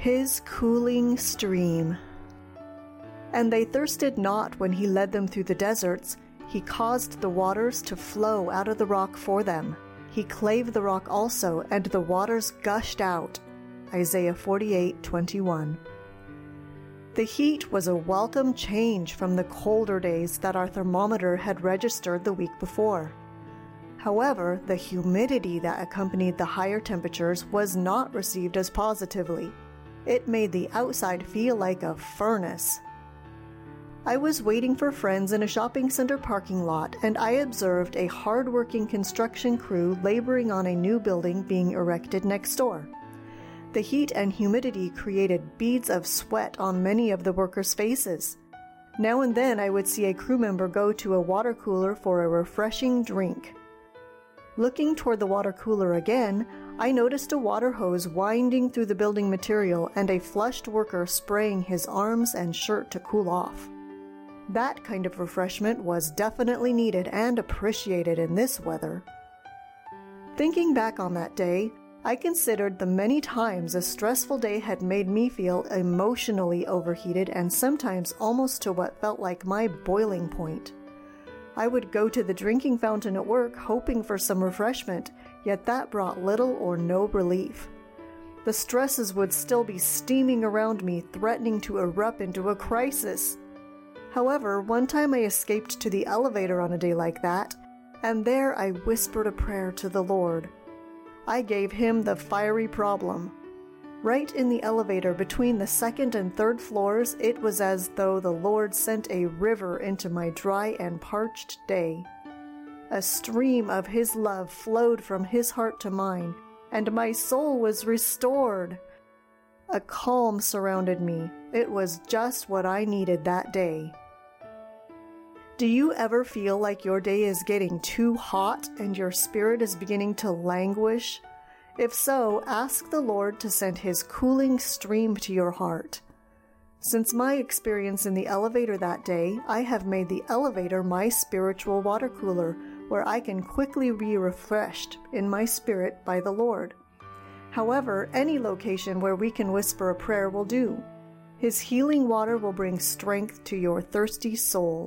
his cooling stream. And they thirsted not when he led them through the deserts. He caused the waters to flow out of the rock for them. He clave the rock also, and the waters gushed out. Isaiah 48:21. The heat was a welcome change from the colder days that our thermometer had registered the week before. However, the humidity that accompanied the higher temperatures was not received as positively. It made the outside feel like a furnace. I was waiting for friends in a shopping center parking lot and I observed a hard-working construction crew laboring on a new building being erected next door. The heat and humidity created beads of sweat on many of the workers' faces. Now and then I would see a crew member go to a water cooler for a refreshing drink. Looking toward the water cooler again, I noticed a water hose winding through the building material and a flushed worker spraying his arms and shirt to cool off. That kind of refreshment was definitely needed and appreciated in this weather. Thinking back on that day, I considered the many times a stressful day had made me feel emotionally overheated and sometimes almost to what felt like my boiling point. I would go to the drinking fountain at work hoping for some refreshment, yet that brought little or no relief. The stresses would still be steaming around me, threatening to erupt into a crisis. However, one time I escaped to the elevator on a day like that, and there I whispered a prayer to the Lord. I gave him the fiery problem. Right in the elevator between the second and third floors, it was as though the Lord sent a river into my dry and parched day. A stream of His love flowed from His heart to mine, and my soul was restored. A calm surrounded me. It was just what I needed that day. Do you ever feel like your day is getting too hot and your spirit is beginning to languish? If so, ask the Lord to send His cooling stream to your heart. Since my experience in the elevator that day, I have made the elevator my spiritual water cooler where I can quickly be refreshed in my spirit by the Lord. However, any location where we can whisper a prayer will do. His healing water will bring strength to your thirsty soul.